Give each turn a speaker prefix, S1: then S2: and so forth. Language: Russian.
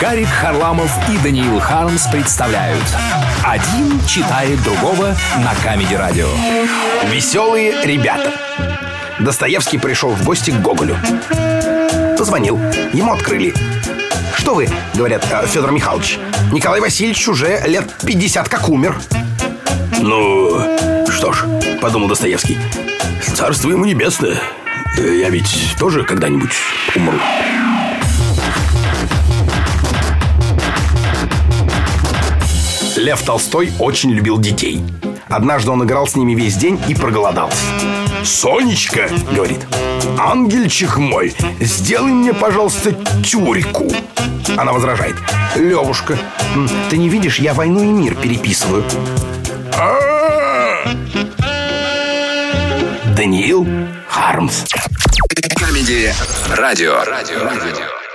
S1: Гарик Харламов и Даниил Хармс представляют. Один читает другого на Камеди Радио.
S2: Веселые ребята. Достоевский пришел в гости к Гоголю. Позвонил, ему открыли. Что вы, говорят, «э, Федор Михайлович. Николай Васильевич уже лет 50 как умер Ну, что ж, подумал Достоевский. Царство ему небесное. Я ведь тоже когда-нибудь умру Лев Толстой очень любил детей. Однажды он играл с ними весь день и проголодался. «Сонечка», — говорит, — «ангельчик мой, сделай мне, пожалуйста, тюрьку». Она возражает. «Левушка, ты не видишь, я «Войну и мир» переписываю». Даниил Хармс.
S1: Камеди Радио. Радио. Радио.